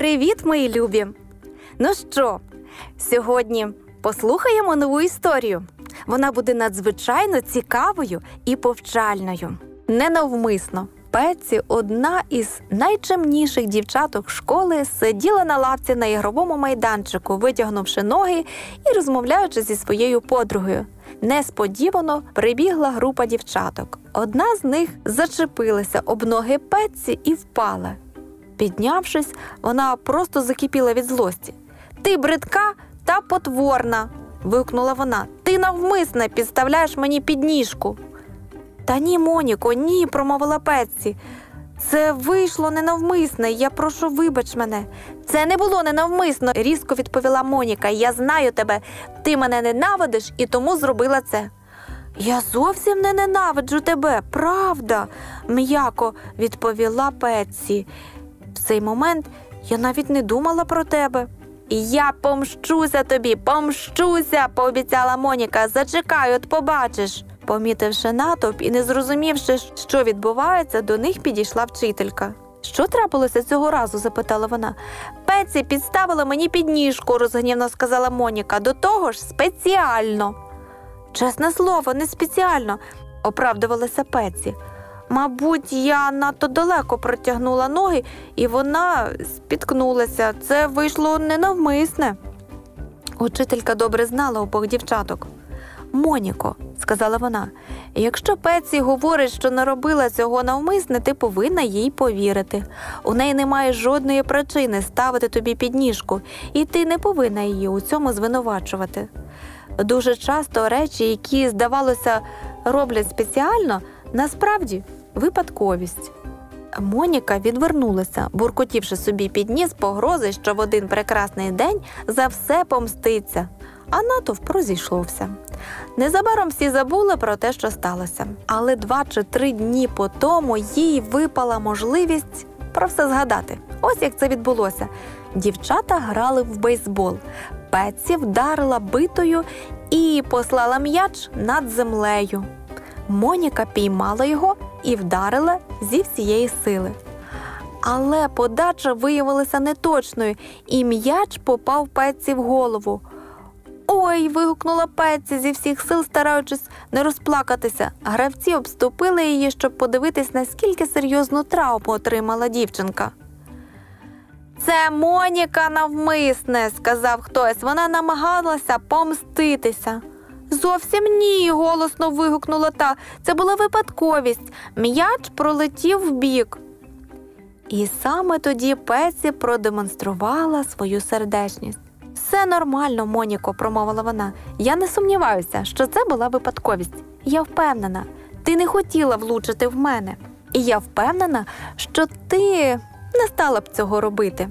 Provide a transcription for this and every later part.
Привіт, мої любі! Ну що, сьогодні послухаємо нову історію. Вона буде надзвичайно цікавою і повчальною. Ненавмисно. Пеці, одна із найчемніших дівчаток школи, сиділа на лавці на ігровому майданчику, витягнувши ноги і розмовляючи зі своєю подругою. Несподівано прибігла група дівчаток. Одна з них зачепилася об ноги Петці і впала. Піднявшись, вона просто закипіла від злості. Ти бридка та потворна. вигукнула вона. Ти навмисне підставляєш мені підніжку. Та ні, Моніко, ні, промовила Петці. Це вийшло ненавмисне, я прошу, вибач мене. Це не було ненавмисно, різко відповіла Моніка. Я знаю тебе, ти мене ненавидиш і тому зробила це. Я зовсім не ненавиджу тебе, правда, м'яко відповіла Петці. Цей момент я навіть не думала про тебе. Я помщуся тобі, помщуся, пообіцяла Моніка. Зачекай, от побачиш. Помітивши натовп і не зрозумівши, що відбувається, до них підійшла вчителька. Що трапилося цього разу? запитала вона. Пеці підставила мені підніжку, розгнівно сказала Моніка. До того ж, спеціально. Чесне слово, не спеціально, оправдувалася Пеці. Мабуть, я надто далеко протягнула ноги, і вона спіткнулася. Це вийшло ненавмисне. Учителька добре знала обох дівчаток. Моніко, сказала вона, якщо Пеці говорить, що не робила цього навмисне, ти повинна їй повірити. У неї немає жодної причини ставити тобі підніжку, і ти не повинна її у цьому звинувачувати. Дуже часто речі, які, здавалося, роблять спеціально, насправді випадковість. Моніка відвернулася, буркотівши собі під ніс погрози, що в один прекрасний день за все помститься, а натовп розійшовся. Незабаром всі забули про те, що сталося. Але два чи три дні по тому їй випала можливість про все згадати. Ось як це відбулося. Дівчата грали в бейсбол. Пеці вдарила битою і послала м'яч над землею. Моніка піймала його і вдарила зі всієї сили. Але подача виявилася неточною, і м'яч попав Пеці в голову. Ой. вигукнула Пеці зі всіх сил, стараючись не розплакатися. Гравці обступили її, щоб подивитись, наскільки серйозну травму отримала дівчинка. Це Моніка навмисне, сказав хтось. Вона намагалася помститися. Зовсім ні, голосно вигукнула та. Це була випадковість. М'яч пролетів вбік. І саме тоді Пеці продемонструвала свою сердечність. Все нормально, Моніко, промовила вона. Я не сумніваюся, що це була випадковість. Я впевнена, ти не хотіла влучити в мене. І я впевнена, що ти не стала б цього робити.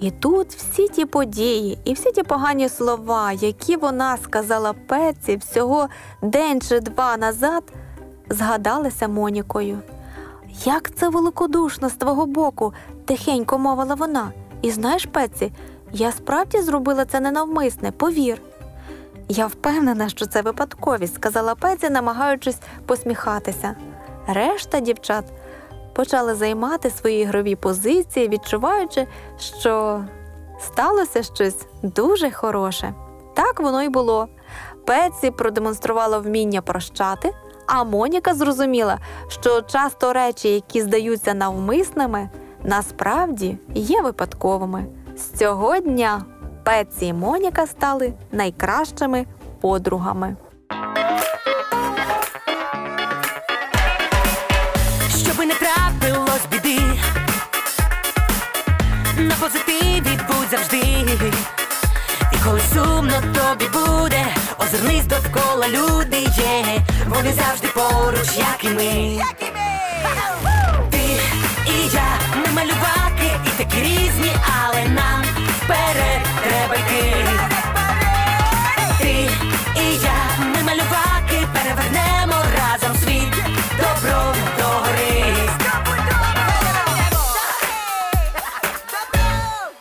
І тут всі ті події і всі ті погані слова, які вона сказала Пеці всього день чи два назад, згадалися Монікою. Як це великодушно з твого боку, тихенько мовила вона. І знаєш, Пеці, я справді зробила це ненавмисне, повір. Я впевнена, що це випадковість, сказала Пеці, намагаючись посміхатися. Решта дівчат почали займати свої ігрові позиції, відчуваючи, що сталося щось дуже хороше. Так воно й було. Пеці продемонструвала вміння прощати, а Моніка зрозуміла, що часто речі, які здаються навмисними, насправді є випадковими. З цього дня Пеці і Моніка стали найкращими подругами. Позитиві будь завжди. І коли сумно тобі буде, озирнись довкола люди є, вони завжди поруч, як і ми. Ти і я, ми малюваки, і такі різні, але нам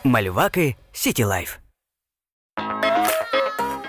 Малюваки Сіті Лайф.